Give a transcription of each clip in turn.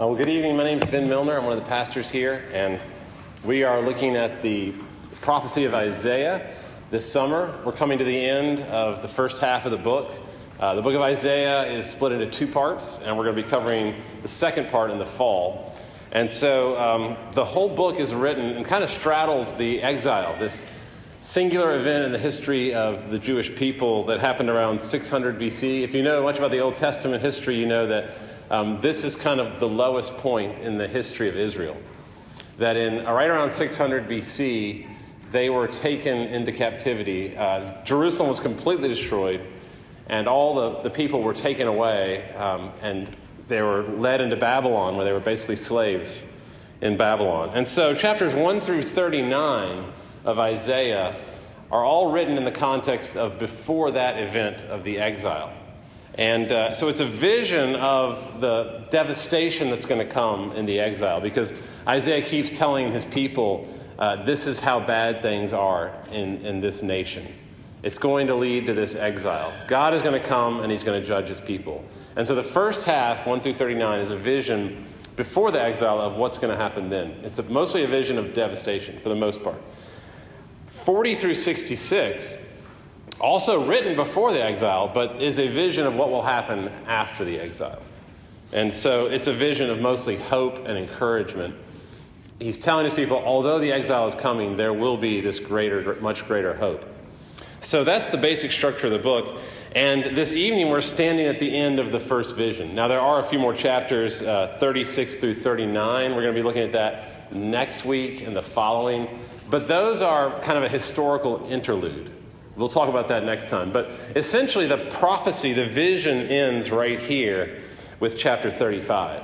Uh, well, good evening. My name is Ben Milner. I'm one of the pastors here, and we are looking at the prophecy of Isaiah this summer. We're coming to the end of the first half of the book. Uh, the book of Isaiah is split into two parts, and we're going to be covering the second part in the fall. And so um, the whole book is written and kind of straddles the exile, this singular event in the history of the Jewish people that happened around 600 BC. If you know much about the Old Testament history, you know that um, this is kind of the lowest point in the history of Israel. That in uh, right around 600 BC, they were taken into captivity. Uh, Jerusalem was completely destroyed, and all the, the people were taken away, um, and they were led into Babylon, where they were basically slaves in Babylon. And so, chapters 1 through 39 of Isaiah are all written in the context of before that event of the exile. And uh, so it's a vision of the devastation that's going to come in the exile because Isaiah keeps telling his people uh, this is how bad things are in, in this nation. It's going to lead to this exile. God is going to come and he's going to judge his people. And so the first half, 1 through 39, is a vision before the exile of what's going to happen then. It's a, mostly a vision of devastation for the most part. 40 through 66 also written before the exile, but is a vision of what will happen after the exile. And so it's a vision of mostly hope and encouragement. He's telling his people, although the exile is coming, there will be this greater, much greater hope. So that's the basic structure of the book. And this evening, we're standing at the end of the first vision. Now, there are a few more chapters, uh, 36 through 39. We're going to be looking at that next week and the following. But those are kind of a historical interlude. We'll talk about that next time. But essentially, the prophecy, the vision ends right here with chapter 35.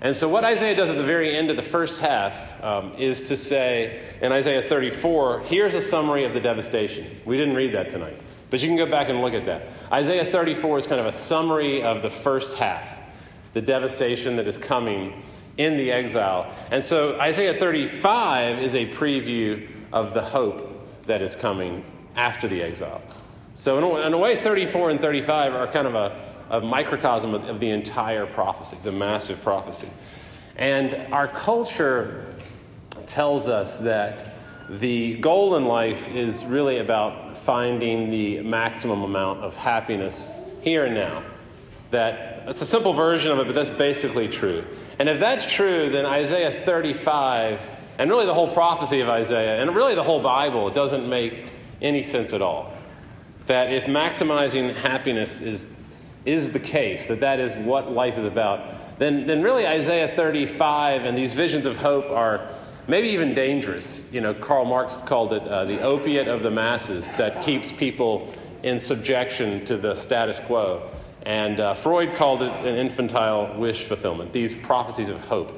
And so, what Isaiah does at the very end of the first half um, is to say in Isaiah 34, here's a summary of the devastation. We didn't read that tonight, but you can go back and look at that. Isaiah 34 is kind of a summary of the first half, the devastation that is coming in the exile. And so, Isaiah 35 is a preview of the hope that is coming after the exile. So, in a, in a way, 34 and 35 are kind of a, a microcosm of, of the entire prophecy, the massive prophecy. And our culture tells us that the goal in life is really about finding the maximum amount of happiness here and now. That it's a simple version of it, but that's basically true. And if that's true, then Isaiah 35 and really the whole prophecy of Isaiah and really the whole Bible doesn't make any sense at all. That if maximizing happiness is, is the case, that that is what life is about, then, then really Isaiah 35 and these visions of hope are maybe even dangerous. You know, Karl Marx called it uh, the opiate of the masses that keeps people in subjection to the status quo. And uh, Freud called it an infantile wish fulfillment, these prophecies of hope.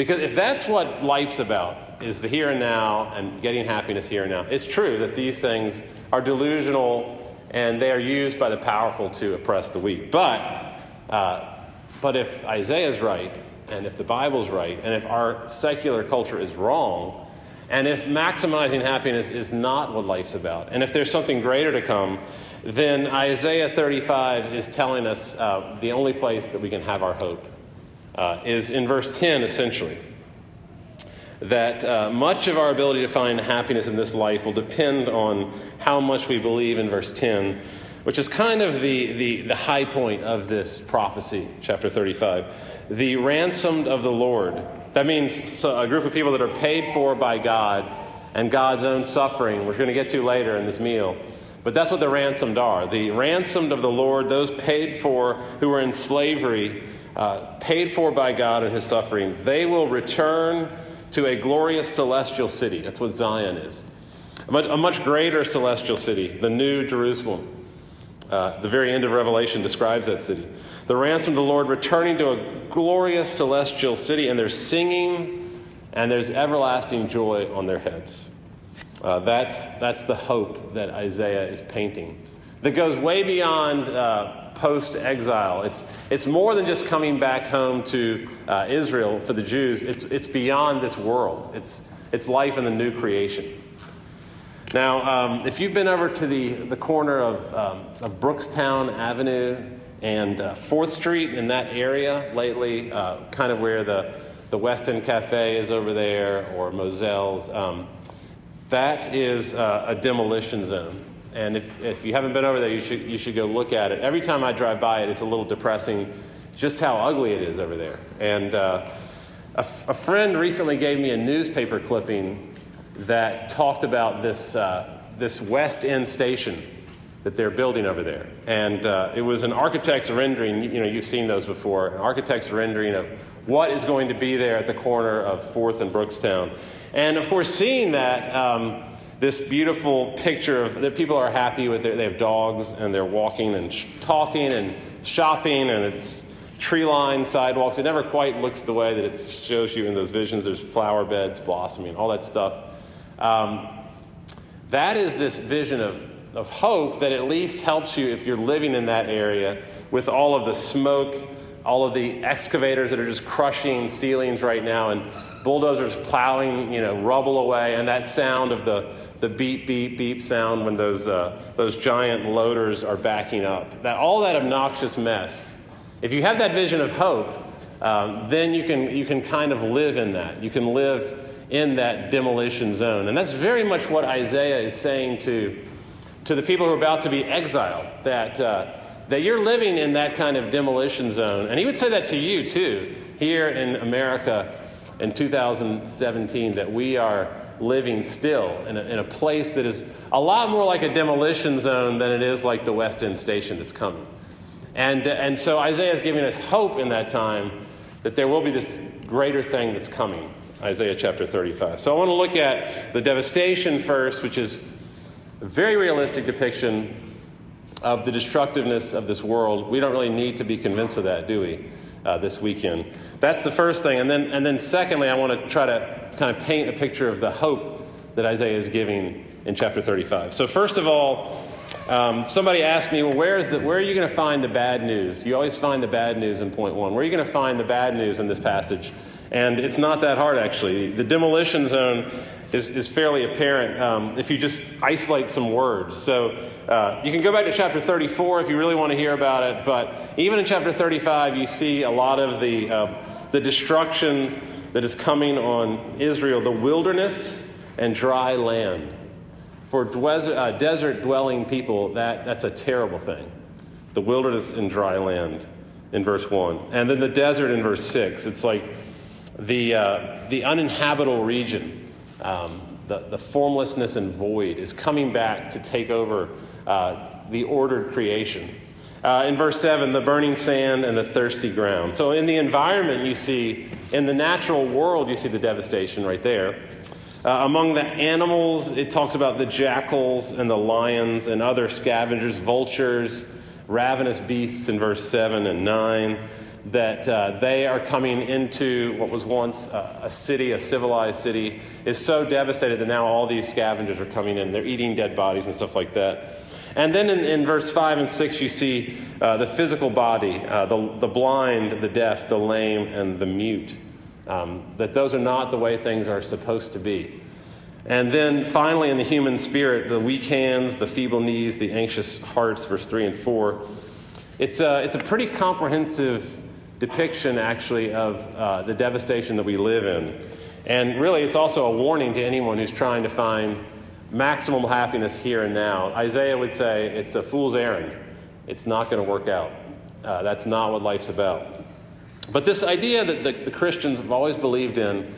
Because if that's what life's about, is the here and now and getting happiness here and now. It's true that these things are delusional and they are used by the powerful to oppress the weak. But, uh, but if Isaiah is right, and if the Bible's right, and if our secular culture is wrong, and if maximizing happiness is not what life's about, and if there's something greater to come, then Isaiah 35 is telling us uh, the only place that we can have our hope uh, is in verse 10, essentially that uh, much of our ability to find happiness in this life will depend on how much we believe in verse 10, which is kind of the, the, the high point of this prophecy, chapter 35. The ransomed of the Lord. That means a group of people that are paid for by God and God's own suffering, which we're going to get to later in this meal. But that's what the ransomed are. The ransomed of the Lord, those paid for who are in slavery, uh, paid for by God and his suffering, they will return to a glorious celestial city. That's what Zion is. A much, a much greater celestial city, the New Jerusalem. Uh, the very end of Revelation describes that city. The ransom of the Lord returning to a glorious celestial city, and they're singing, and there's everlasting joy on their heads. Uh, that's, that's the hope that Isaiah is painting. That goes way beyond uh, post exile. It's, it's more than just coming back home to uh, Israel for the Jews, it's, it's beyond this world. It's, it's life in the new creation. Now, um, if you've been over to the, the corner of, um, of Brookstown Avenue and uh, 4th Street in that area lately, uh, kind of where the, the West End Cafe is over there, or Mozelle's. Um, that is uh, a demolition zone. And if, if you haven't been over there, you should, you should go look at it. Every time I drive by it, it's a little depressing just how ugly it is over there. And uh, a, a friend recently gave me a newspaper clipping that talked about this, uh, this West End station that they're building over there. And uh, it was an architect's rendering, you know, you've seen those before, an architect's rendering of what is going to be there at the corner of 4th and Brookstown. And of course, seeing that, um, this beautiful picture of that people are happy with their, they have dogs and they're walking and sh- talking and shopping and it's tree lined sidewalks. It never quite looks the way that it shows you in those visions. There's flower beds blossoming, all that stuff. Um, that is this vision of, of hope that at least helps you if you're living in that area with all of the smoke, all of the excavators that are just crushing ceilings right now, and bulldozers plowing, you know, rubble away, and that sound of the, the beep, beep, beep sound when those, uh, those giant loaders are backing up. That, all that obnoxious mess. If you have that vision of hope, um, then you can, you can kind of live in that. You can live in that demolition zone. And that's very much what Isaiah is saying to, to the people who are about to be exiled, that, uh, that you're living in that kind of demolition zone. And he would say that to you, too, here in America in 2017, that we are living still in a, in a place that is a lot more like a demolition zone than it is like the West End station that's coming. And, and so Isaiah is giving us hope in that time that there will be this greater thing that's coming. Isaiah chapter 35. So I want to look at the devastation first, which is a very realistic depiction of the destructiveness of this world. We don't really need to be convinced of that, do we, uh, this weekend? That's the first thing. And then, and then secondly, I want to try to kind of paint a picture of the hope that Isaiah is giving in chapter 35. So, first of all, um, somebody asked me, well, where, is the, where are you going to find the bad news? You always find the bad news in point one. Where are you going to find the bad news in this passage? And it's not that hard, actually. The demolition zone is, is fairly apparent um, if you just isolate some words. So uh, you can go back to chapter 34 if you really want to hear about it. But even in chapter 35, you see a lot of the, uh, the destruction that is coming on Israel, the wilderness and dry land. For uh, desert dwelling people, that, that's a terrible thing. The wilderness and dry land in verse 1. And then the desert in verse 6. It's like the, uh, the uninhabitable region, um, the, the formlessness and void, is coming back to take over uh, the ordered creation. Uh, in verse 7, the burning sand and the thirsty ground. So, in the environment, you see, in the natural world, you see the devastation right there. Uh, among the animals, it talks about the jackals and the lions and other scavengers, vultures, ravenous beasts in verse 7 and 9 that uh, they are coming into what was once a, a, city, a civilized city, is so devastated that now all these scavengers are coming in. They're eating dead bodies and stuff like that. And then in, in verse 5 and 6, you see uh, the physical body, uh, the, the blind, the deaf, the lame, and the mute. Um, that those are not the way things are supposed to be. And then finally, in the human spirit, the weak hands, the feeble knees, the anxious hearts, verse 3 and 4. It's a, it's a pretty comprehensive depiction, actually, of uh, the devastation that we live in. And really, it's also a warning to anyone who's trying to find maximum happiness here and now. Isaiah would say it's a fool's errand. It's not going to work out. Uh, that's not what life's about. But this idea that the, the, Christians have always believed in,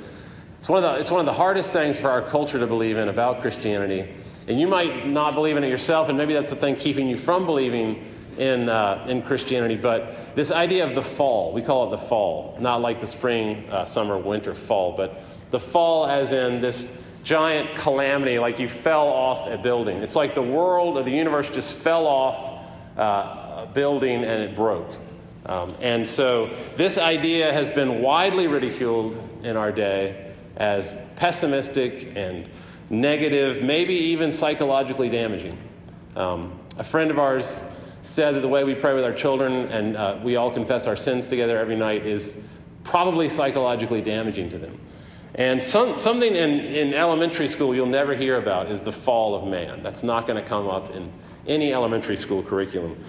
it's one, of the, it's one of the hardest things for our culture to believe in about Christianity. And you might not believe in it yourself, and maybe that's the thing keeping you from believing in, uh, in Christianity, but this idea of the fall, we call it the fall, not like the spring, uh, summer, winter, fall, but the fall as in this giant calamity, like you fell off a building. It's like the world or the universe just fell off uh, a building and it broke. Um, and so this idea has been widely ridiculed in our day as pessimistic and negative, maybe even psychologically damaging. Um, a friend of ours said that the way we pray with our children and uh, we all confess our sins together every night is probably psychologically damaging to them. And some, something in, in elementary school you'll never hear about is the fall of man. That's not going to come up in any elementary school curriculum.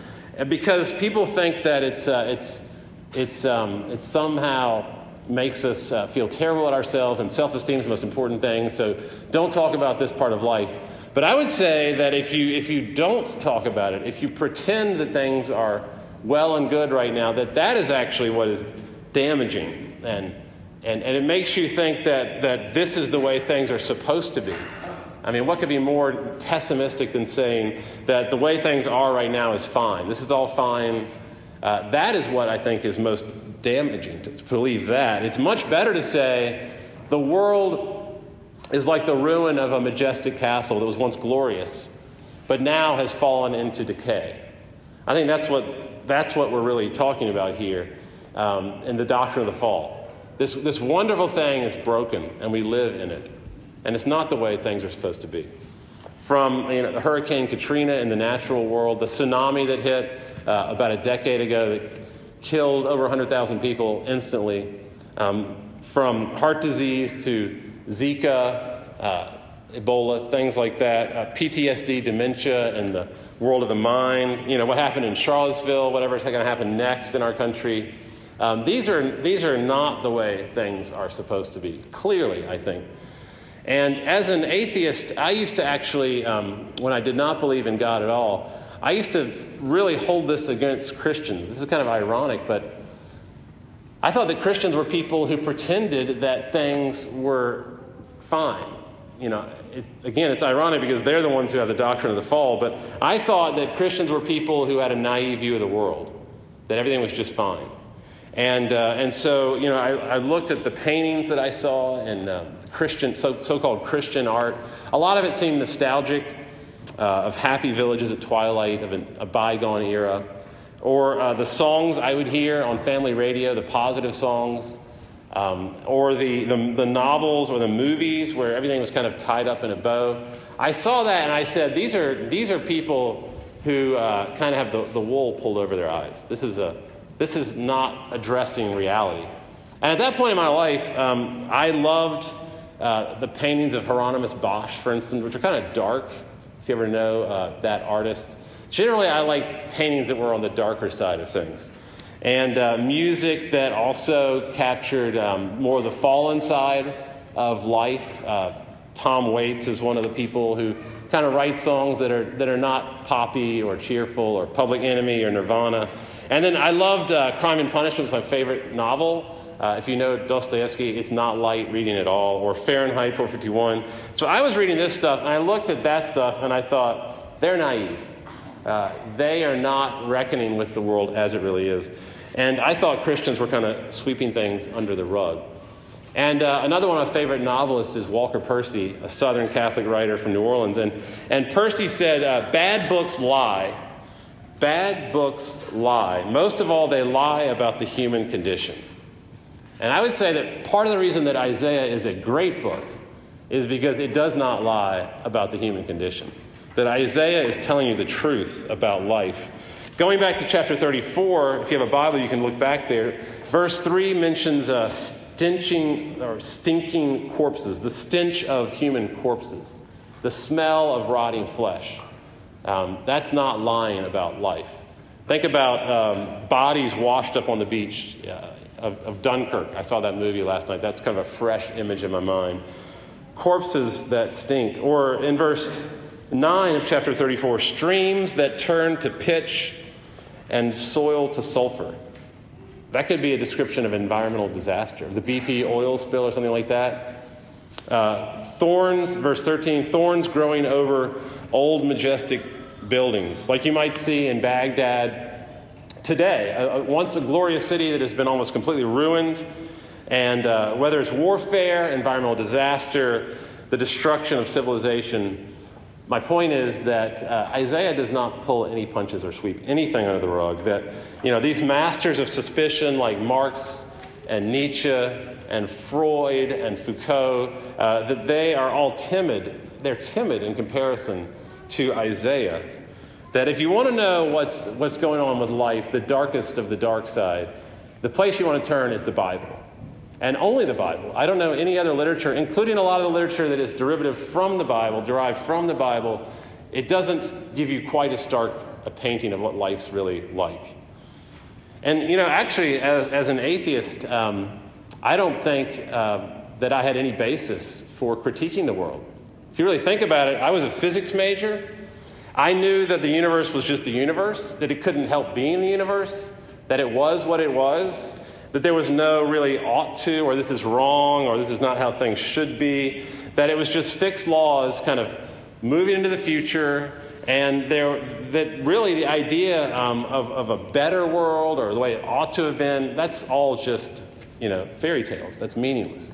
because people think that it's, uh, it's, it's, um, it somehow makes us uh, feel terrible at ourselves, and self esteem is the most important thing. So don't talk about this part of life. But I would say that if you, if you don't talk about it, if you pretend that things are well and good right now, that that is actually what is damaging. And, and, and it makes you think that, that this is the way things are supposed to be. I mean, what could be more pessimistic than saying that the way things are right now is fine? This is all fine. Uh, that is what I think is most damaging to believe that. It's much better to say the world is like the ruin of a majestic castle that was once glorious, but now has fallen into decay. I think that's what, that's what we're really talking about here um, in the doctrine of the fall. This, this wonderful thing is broken, and we live in it. And it's not the way things are supposed to be. From you know, Hurricane Katrina in the natural world, the tsunami that hit uh, about a decade ago that killed over 100,000 people instantly, um, from heart disease to Zika, uh, Ebola, things like that, uh, PTSD, dementia, and the world of the mind, you know, what happened in Charlottesville, whatever's going to happen next in our country. Um, these, are, these are not the way things are supposed to be, clearly, I think. And as an atheist, I used to actually, um, when I did not believe in God at all, I used to really hold this against Christians. This is kind of ironic, but I thought that Christians were people who pretended that things were fine. You know, it, again, it's ironic because they're the ones who have the doctrine of the fall, but I thought that Christians were people who had a naive view of the world, that everything was just fine. And, uh, and so, you know, I, I, looked at the paintings that I saw and uh, Christian, so, so-called Christian art. A lot of it seemed nostalgic uh, of happy villages at twilight of an, a bygone era. Or uh, the songs I would hear on family radio, the positive songs. Um, or the, the, the novels or the movies where everything was kind of tied up in a bow. I saw that and I said, these are, these are people who uh, kind of have the, the wool pulled over their eyes. This is a this is not addressing reality. And at that point in my life, um, I loved uh, the paintings of Hieronymus Bosch, for instance, which are kind of dark, if you ever know uh, that artist. Generally, I liked paintings that were on the darker side of things. And uh, music that also captured um, more of the fallen side of life. Uh, Tom Waits is one of the people who kind of writes songs that are, that are not poppy or cheerful or Public Enemy or Nirvana. And then I loved uh, Crime and Punishment, was my favorite novel. Uh, if you know Dostoevsky, it's not light reading at all, or Fahrenheit 451. So I was reading this stuff, and I looked at that stuff, and I thought, they're naive. Uh, they are not reckoning with the world as it really is. And I thought Christians were kind of sweeping things under the rug. And uh, another one of my favorite novelists is Walker Percy, a Southern Catholic writer from New Orleans. And, and Percy said, uh, Bad books lie, Bad books lie. Most of all, they lie about the human condition. And I would say that part of the reason that Isaiah is a great book is because it does not lie about the human condition. That Isaiah is telling you the truth about life. Going back to chapter 34, if you have a Bible, you can look back there. Verse 3 mentions uh, stenching or stinking corpses, the stench of human corpses, the smell of rotting flesh. Um, that's not lying about life. Think about um, bodies washed up on the beach uh, of, of, Dunkirk. I saw that movie last night. That's kind of a fresh image in my mind. Corpses that stink. Or in verse 9 of chapter 34, streams that turn to pitch and soil to sulfur. That could be a description of environmental disaster, the BP oil spill or something like that. Uh, thorns, verse 13, thorns growing over old majestic buildings, like you might see in Baghdad today. A, a, once a glorious city that has been almost completely ruined. And uh, whether it's warfare, environmental disaster, the destruction of civilization, my point is that uh, Isaiah does not pull any punches or sweep anything under the rug. That, you know, these masters of suspicion like Marx and Nietzsche and Freud and Foucault, uh, that they are all timid. They're timid in comparison to Isaiah. That if you want to know what's, what's going on with life, the darkest of the dark side, the place you want to turn is the Bible. And only the Bible. I don't know any other literature, including a lot of the literature that is derivative from the Bible, derived from the Bible. It doesn't give you quite as stark a painting of what life's really like. And, you know, actually, as, as an atheist, um, I don't think uh, that I had any basis for critiquing the world. If you really think about it, I was a physics major. I knew that the universe was just the universe, that it couldn't help being the universe, that it was what it was, that there was no really ought to, or this is wrong, or this is not how things should be, that it was just fixed laws kind of moving into the future, and there, that really the idea um, of, of a better world or the way it ought to have been, that's all just, you know, fairy tales. That's meaningless.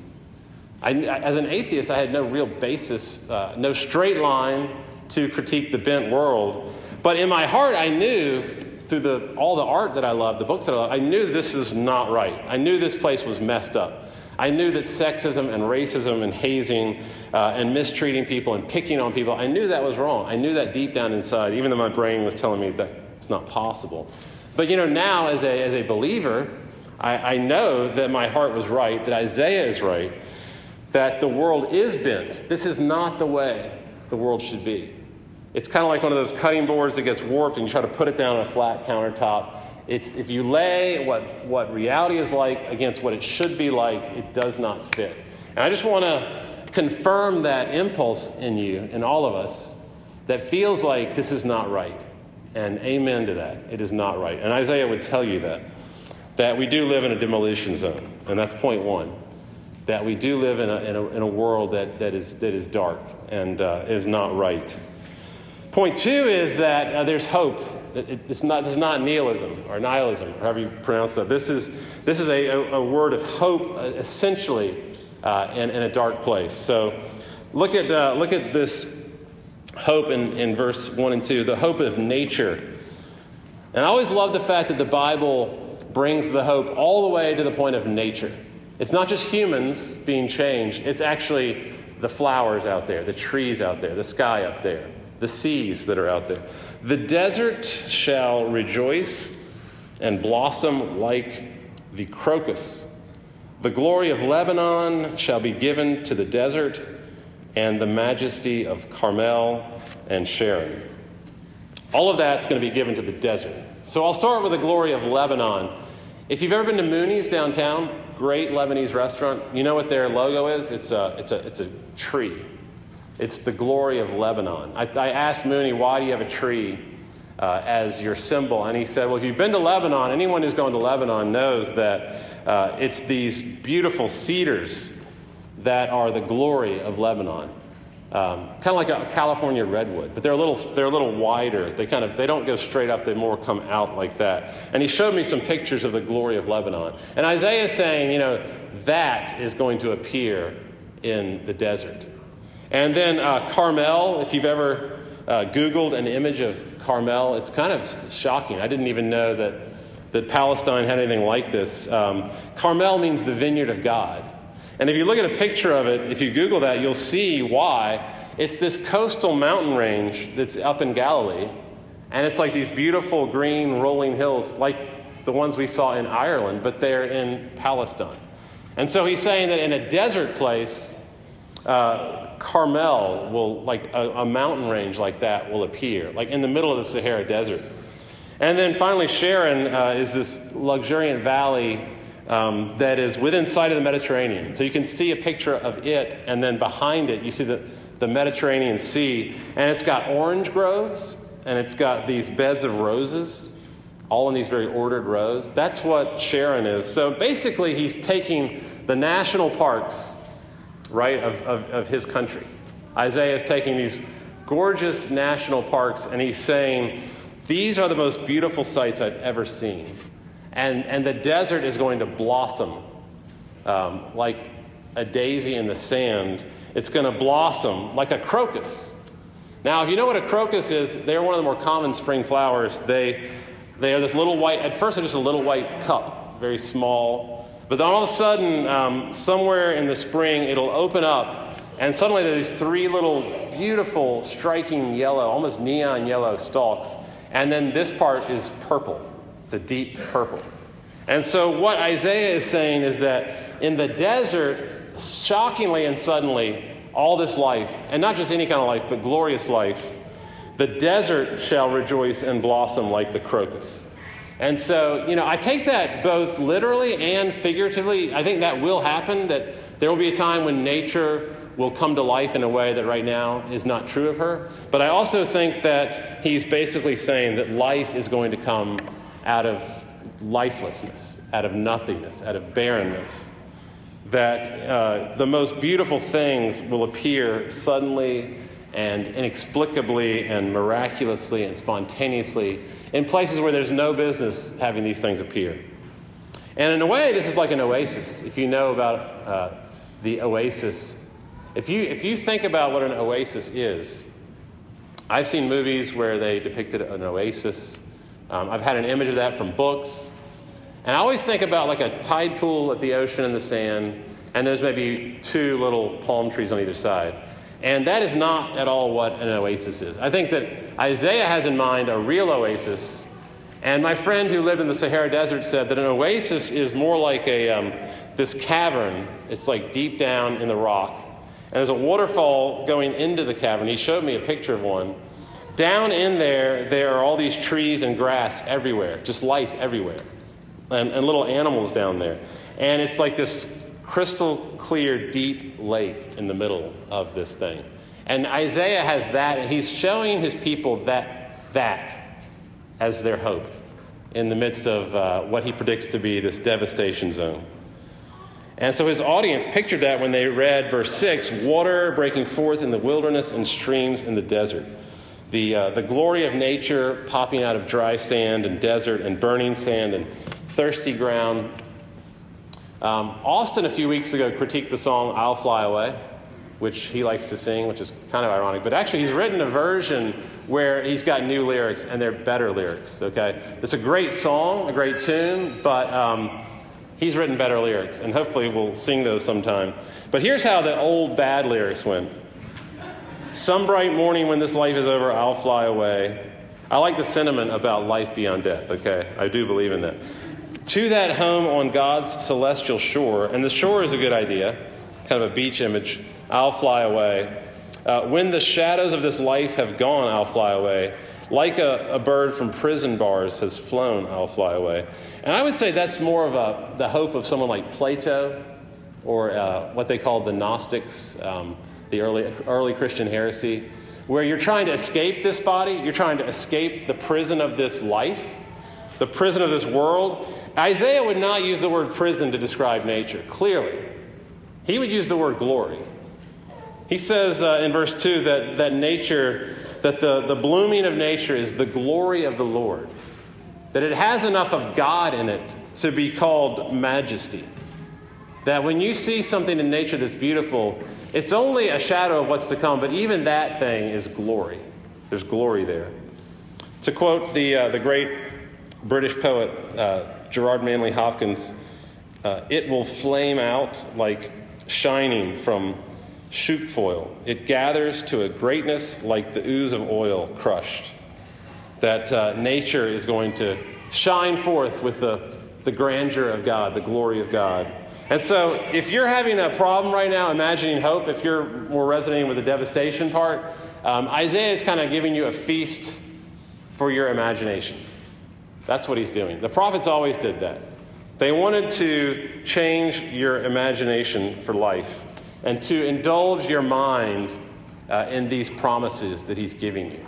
I, as an atheist, I had no real basis, uh, no straight line to critique the bent world. But in my heart, I knew through the, all the art that I loved, the books that I loved, I knew this is not right. I knew this place was messed up. I knew that sexism and racism and hazing uh, and mistreating people and picking on people, I knew that was wrong. I knew that deep down inside, even though my brain was telling me that it's not possible. But you know, now as a, as a believer, I, I know that my heart was right, that Isaiah is right, that the world is bent. This is not the way the world should be. It's kind of like one of those cutting boards that gets warped and you try to put it down on a flat countertop it's, if you lay what, what reality is like against what it should be like, it does not fit. And I just want to confirm that impulse in you, in all of us, that feels like this is not right. And amen to that. It is not right. And Isaiah would tell you that. That we do live in a demolition zone. And that's point one. That we do live in a, in a, in a world that, that, is, that is dark and uh, is not right. Point two is that uh, there's hope it's not, this is not nihilism or nihilism, or however you pronounce that. This is, this is a, a, a word of hope, uh, essentially, uh, in, in, a dark place. So look at, uh, look at this hope in, in verse 1 and 2 the hope of nature. And I always love the fact that the Bible brings the hope all the way to the point of nature. It's not just humans being changed, it's actually the flowers out there, the trees out there, the sky up there, the seas that are out there. The desert shall rejoice and blossom like the crocus. The glory of Lebanon shall be given to the desert, and the majesty of Carmel and Sharon. All of that's going to be given to the desert. So I'll start with the glory of Lebanon. If you've ever been to Mooney's downtown, great Lebanese restaurant, you know what their logo is? It's a, it's a, it's a tree. It's the glory of Lebanon. I, I asked Mooney, why do you have a tree uh, as your symbol? And he said, well, if you've been to Lebanon, anyone who's gone to Lebanon knows that uh, it's these beautiful cedars that are the glory of Lebanon. Um, kind of like a California redwood, but they're a little they're a little wider. They kind of they don't go straight up; they more come out like that. And he showed me some pictures of the glory of Lebanon. And Isaiah is saying, you know, that is going to appear in the desert. And then uh, Carmel, if you've ever uh, Googled an image of Carmel, it's kind of shocking. I didn't even know that, that Palestine had anything like this. Um, Carmel means the vineyard of God. And if you look at a picture of it, if you Google that, you'll see why. It's this coastal mountain range that's up in Galilee. And it's like these beautiful green rolling hills, like the ones we saw in Ireland, but they're in Palestine. And so he's saying that in a desert place, uh, Carmel will, like a, a, mountain range like that, will appear, like in the middle of the Sahara Desert. And then finally, Sharon uh, is this luxuriant valley um, that is within sight of the Mediterranean. So you can see a picture of it, and then behind it, you see the, the Mediterranean Sea. And it's got orange groves, and it's got these beds of roses, all in these very ordered rows. That's what Sharon is. So basically, he's taking the national parks right, of, of, of his country. Isaiah is taking these gorgeous national parks and he's saying, These are the most beautiful sights I've ever seen. And, and the desert is going to blossom um, like a daisy in the sand. It's going to blossom like a crocus. Now, if you know what a crocus is, they're one of the more common spring flowers. They, they are this little white, at first, they're just a little white cup, very small, but then all of a sudden, um, somewhere in the spring, it'll open up, and suddenly there's three little beautiful, striking yellow, almost neon yellow stalks. And then this part is purple. It's a deep purple. And so, what Isaiah is saying is that in the desert, shockingly and suddenly, all this life, and not just any kind of life, but glorious life, The desert shall rejoice and blossom like the crocus. And so, you know, I take that both literally and figuratively. I think that will happen, that there will be a time when nature will come to life in a way that right now is not true of her. But I also think that he's basically saying that life is going to come out of lifelessness, out of nothingness, out of barrenness. That uh, the most beautiful things will appear suddenly and inexplicably and miraculously and spontaneously in places where there's no business having these things appear. And in a way, this is like an oasis. If you know about uh, the oasis, if you, if you think about what an oasis is, I've seen movies where they depicted an oasis. Um, I've had an image of that from books. And I always think about like a tide pool at the ocean in the sand, and there's maybe two little palm trees on either side. And that is not at all what an oasis is. I think that Isaiah has in mind a real oasis. And my friend who lived in the Sahara Desert said that an oasis is more like a, um, this cavern. It's like deep down in the rock. And there's a waterfall going into the cavern. He showed me a picture of one. Down in there, there are all these trees and grass everywhere, just life everywhere, and, and little animals down there. And it's like this crystal clear, deep lake in the middle of this thing. And Isaiah has that, he's showing his people that, that as their hope in the midst of uh, what he predicts to be this devastation zone. And so his audience pictured that when they read verse 6 water breaking forth in the wilderness and streams in the desert. The, uh, the glory of nature popping out of dry sand and desert and burning sand and thirsty ground um, Austin, a few weeks ago, critiqued the song I'll Fly Away, which he likes to sing, which is kind of ironic. But actually, he's written a version where he's got new lyrics, and they're better lyrics, okay? It's a great song, a great tune, but um, he's written better lyrics, and hopefully we'll sing those sometime. But here's how the old bad lyrics went Some bright morning when this life is over, I'll fly away. I like the sentiment about life beyond death, okay? I do believe in that to that home on God's celestial shore, and the shore is a good idea, kind of a beach image. I'll fly away. Uh, when the shadows of this life have gone, I'll fly away. Like a, a, bird from prison bars has flown, I'll fly away. And I would say that's more of a, the hope of someone like Plato or uh, what they called the Gnostics, um, the early, early Christian heresy, where you're trying to escape this body, you're trying to escape the prison of this life, the prison of this world, Isaiah would not use the word prison to describe nature, clearly. He would use the word glory. He says uh, in verse 2 that, that nature, that the, the blooming of nature is the glory of the Lord, that it has enough of God in it to be called majesty. That when you see something in nature that's beautiful, it's only a shadow of what's to come, but even that thing is glory. There's glory there. To quote the, uh, the great British poet, uh, Gerard Manley Hopkins, uh, it will flame out like shining from shoot foil. It gathers to a greatness like the ooze of oil crushed. That uh, nature is going to shine forth with the, the grandeur of God, the glory of God. And so, if you're having a problem right now imagining hope, if you're more resonating with the devastation part, um, Isaiah is kind of giving you a feast for your imagination. That's what he's doing. The prophets always did that. They wanted to change your imagination for life and to indulge your mind uh, in these promises that he's giving you.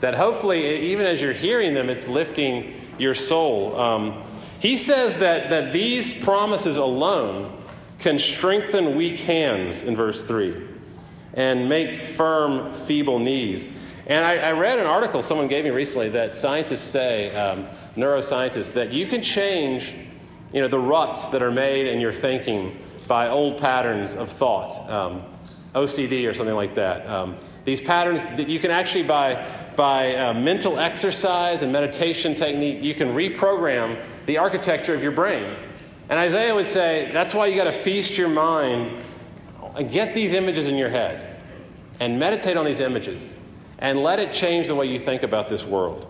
That hopefully, even as you're hearing them, it's lifting your soul. Um, he says that, that these promises alone can strengthen weak hands in verse 3 and make firm, feeble knees. And I, I read an article someone gave me recently that scientists say um, neuroscientists, that you can change you know, the ruts that are made in your thinking by old patterns of thought, um, OCD or something like that. Um, these patterns that you can actually, by, by uh, mental exercise and meditation technique, you can reprogram the architecture of your brain. And Isaiah would say that's why you got to feast your mind and get these images in your head and meditate on these images and let it change the way you think about this world.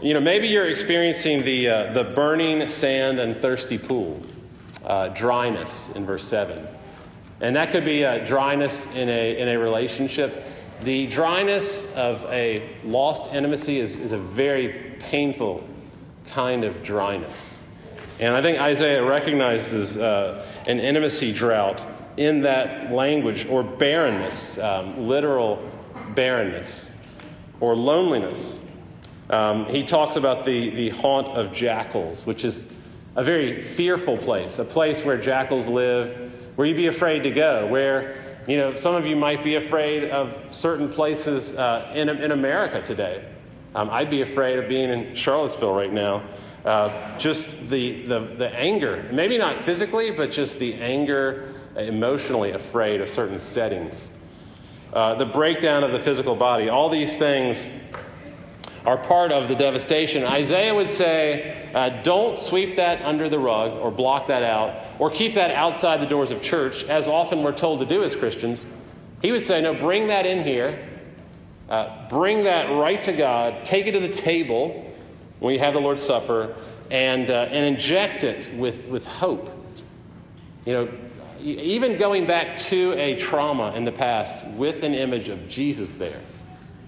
You know, maybe you're experiencing the, uh, the burning sand and thirsty pool, uh, dryness in verse 7. And that could be a dryness in a, in a relationship. The dryness of a lost intimacy is, is a very painful kind of dryness. And I think Isaiah recognizes uh, an intimacy drought in that language, or barrenness, um, literal barrenness, or loneliness. Um, he talks about the, the haunt of jackals, which is a very fearful place, a place where jackals live, where you'd be afraid to go, where you know, some of you might be afraid of certain places uh, in, in America today. Um, I'd be afraid of being in Charlottesville right now. Uh, just the, the, the anger, maybe not physically, but just the anger, emotionally afraid of certain settings. Uh, the breakdown of the physical body, all these things are part of the devastation. Isaiah would say, uh, don't sweep that under the rug or block that out or keep that outside the doors of church, as often we're told to do as Christians. He would say, no, bring that in here. Uh, bring that right to God. Take it to the table when you have the Lord's Supper and, uh, and inject it with, with hope. You know, even going back to a trauma in the past with an image of Jesus there,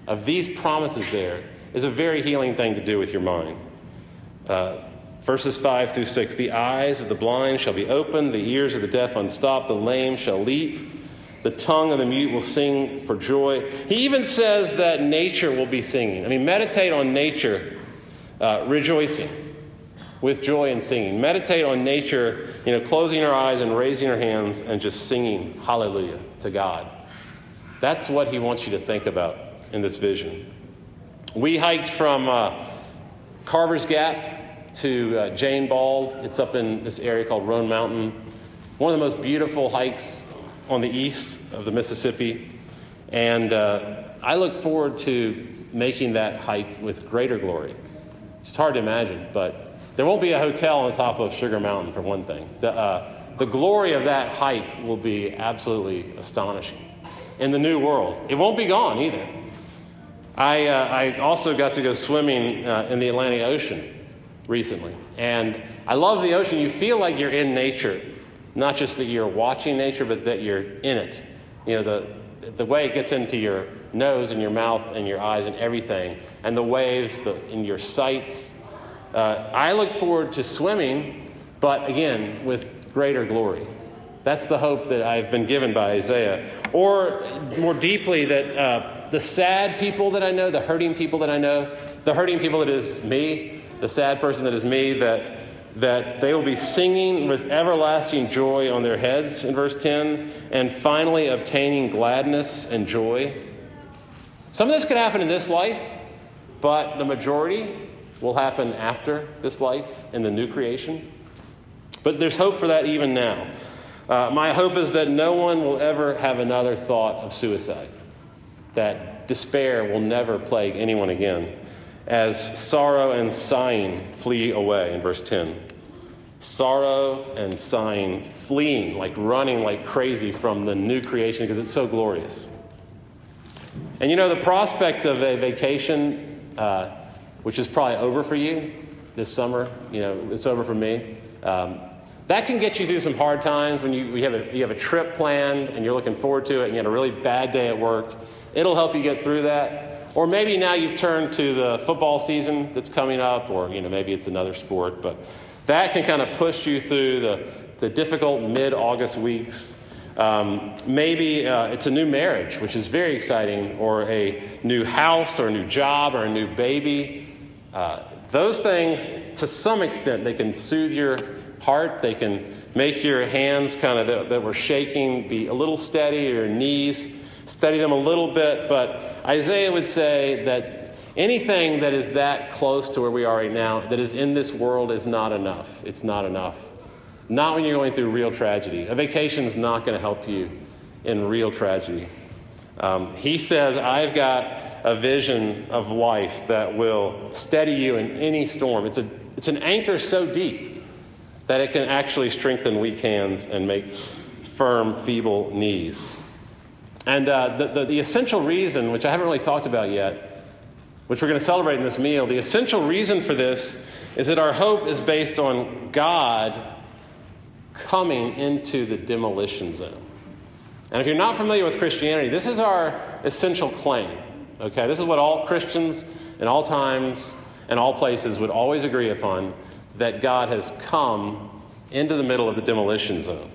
of these promises there, is a very healing thing to do with your mind. Uh, verses 5 through 6 The eyes of the blind shall be opened, the ears of the deaf unstopped, the lame shall leap, the tongue of the mute will sing for joy. He even says that nature will be singing. I mean, meditate on nature uh, rejoicing with joy and singing. Meditate on nature, you know, closing our eyes and raising our hands and just singing hallelujah to God. That's what he wants you to think about in this vision. We hiked from uh, Carver's Gap to uh, Jane Bald. It's up in this area called Roan Mountain. One of the most beautiful hikes on the east of the Mississippi. And uh, I look forward to making that hike with greater glory. It's hard to imagine, but there won't be a hotel on top of Sugar Mountain, for one thing. The, uh, the glory of that hike will be absolutely astonishing in the new world. It won't be gone either. I, uh, I also got to go swimming uh, in the Atlantic Ocean recently. And I love the ocean. You feel like you're in nature, not just that you're watching nature, but that you're in it. You know, the, the way it gets into your nose and your mouth and your eyes and everything, and the waves the, in your sights. Uh, I look forward to swimming, but again, with greater glory. That's the hope that I've been given by Isaiah. Or more deeply, that uh, the sad people that I know, the hurting people that I know, the hurting people that is me, the sad person that is me, that, that they will be singing with everlasting joy on their heads in verse 10, and finally obtaining gladness and joy. Some of this could happen in this life, but the majority will happen after this life in the new creation. But there's hope for that even now. Uh, my hope is that no one will ever have another thought of suicide that despair will never plague anyone again, as sorrow and sighing flee away in verse 10. Sorrow and sighing, fleeing, like running like crazy from the new creation because it's so glorious. And you know, the prospect of a vacation, uh, which is probably over for you this summer, you know, it's over for me. Um, that can get you through some hard times when you, you, have a, you have a trip planned and you're looking forward to it and you had a really bad day at work It'll help you get through that. Or maybe now you've turned to the football season that's coming up, or you know maybe it's another sport, but that can kind of push you through the, the difficult mid-August weeks. Um, maybe uh, it's a new marriage, which is very exciting, or a new house, or a new job, or a new baby. Uh, those things, to some extent, they can soothe your heart. They can make your hands kind of that, that were shaking be a little steady, your knees steady them a little bit, but Isaiah would say that anything that is that close to where we are right now, that is in this world, is not enough. It's not enough. Not when you're going through real tragedy. A vacation is not going to help you in real tragedy. Um, he says, I've got a vision of life that will steady you in any storm. It's, a, it's an anchor so deep that it can actually strengthen weak hands and make firm, feeble knees. And uh, the, the, the essential reason, which I haven't really talked about yet, which we're going to celebrate in this meal, the essential reason for this is that our hope is based on God coming into the demolition zone. And if you're not familiar with Christianity, this is our essential claim. Okay, this is what all Christians in all times and all places would always agree upon that God has come into the middle of the demolition zone.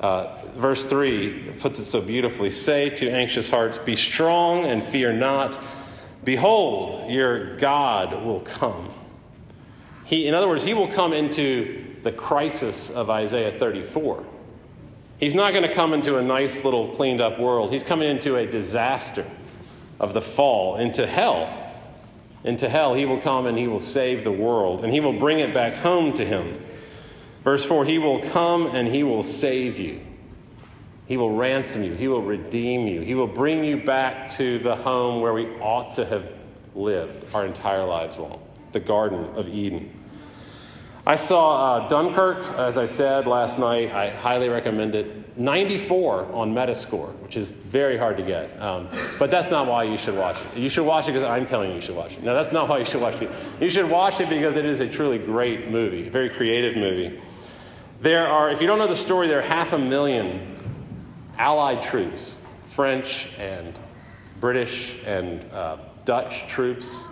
Uh, verse 3 puts it so beautifully Say to anxious hearts, Be strong and fear not. Behold, your God will come. He, in other words, he will come into the crisis of Isaiah 34. He's not going to come into a nice little cleaned up world. He's coming into a disaster of the fall, into hell. Into hell, he will come and he will save the world, and he will bring it back home to him. Verse 4 He will come and he will save you. He will ransom you. He will redeem you. He will bring you back to the home where we ought to have lived our entire lives long the Garden of Eden. I saw uh, Dunkirk, as I said last night. I highly recommend it. 94 on Metascore, which is very hard to get. Um, but that's not why you should watch it. You should watch it because I'm telling you you should watch it. No, that's not why you should watch it. You should watch it because it is a truly great movie, a very creative movie. There are, if you don't know the story, there are half a million Allied troops, French and British and uh, Dutch troops,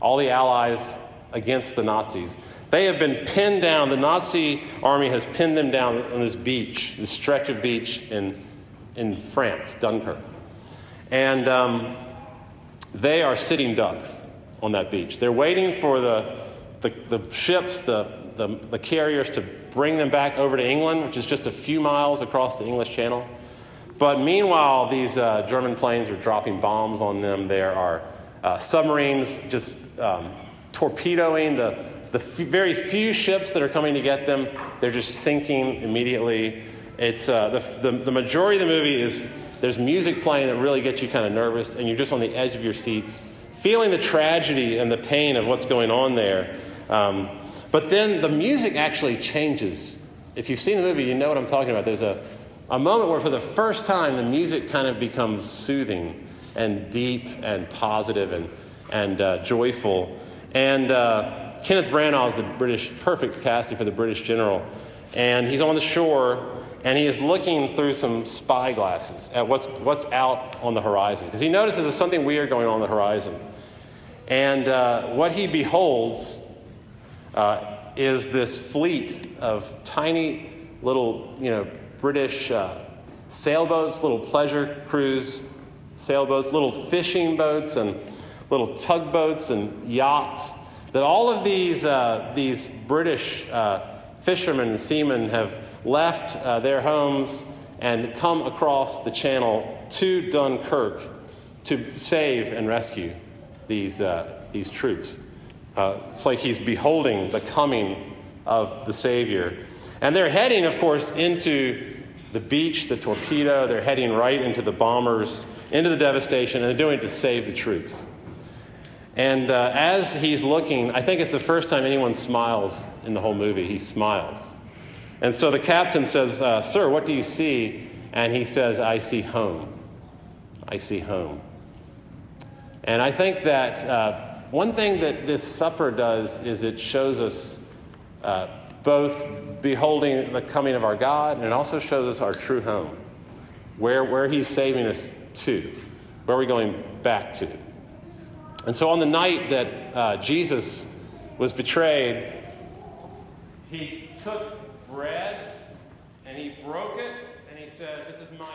all the Allies against the Nazis. They have been pinned down. The Nazi army has pinned them down on this beach, this stretch of beach in, in France, Dunkirk. And um, they are sitting ducks on that beach. They're waiting for the, the, the ships, the, the, the, carriers to bring them back over to England, which is just a few miles across the English Channel. But meanwhile, these uh, German planes are dropping bombs on them. There are uh, submarines just um, torpedoing the the f- very few ships that are coming to get them, they're just sinking immediately. It's, uh, the, the, the majority of the movie is there's music playing that really gets you kind of nervous, and you're just on the edge of your seats, feeling the tragedy and the pain of what's going on there. Um, but then the music actually changes. If you've seen the movie, you know what I'm talking about. There's a, a moment where, for the first time, the music kind of becomes soothing and deep and positive and, and uh, joyful. And uh, Kenneth Branagh is the British, perfect casting for the British general. And he's on the shore and he is looking through some spy glasses at what's, what's out on the horizon. Because he notices there's something weird going on, on the horizon. And uh, what he beholds uh, is this fleet of tiny little, you know, British uh, sailboats, little pleasure cruise sailboats, little fishing boats, and little tugboats and yachts that all of these, uh, these British uh, fishermen and seamen have left uh, their homes and come across the channel to Dunkirk to save and rescue these, uh, these troops. Uh, it's like he's beholding the coming of the Savior. And they're heading, of course, into the beach, the torpedo. They're heading right into the bombers, into the devastation, and they're doing it to save the troops. And uh, as he's looking, I think it's the first time anyone smiles in the whole movie. He smiles. And so the captain says, uh, Sir, what do you see? And he says, I see home. I see home. And I think that uh, one thing that this supper does is it shows us uh, both beholding the coming of our God and it also shows us our true home, where, where he's saving us to, where we're we going back to. And so on the night that uh, Jesus was betrayed, he took bread and he broke it and he said, This is my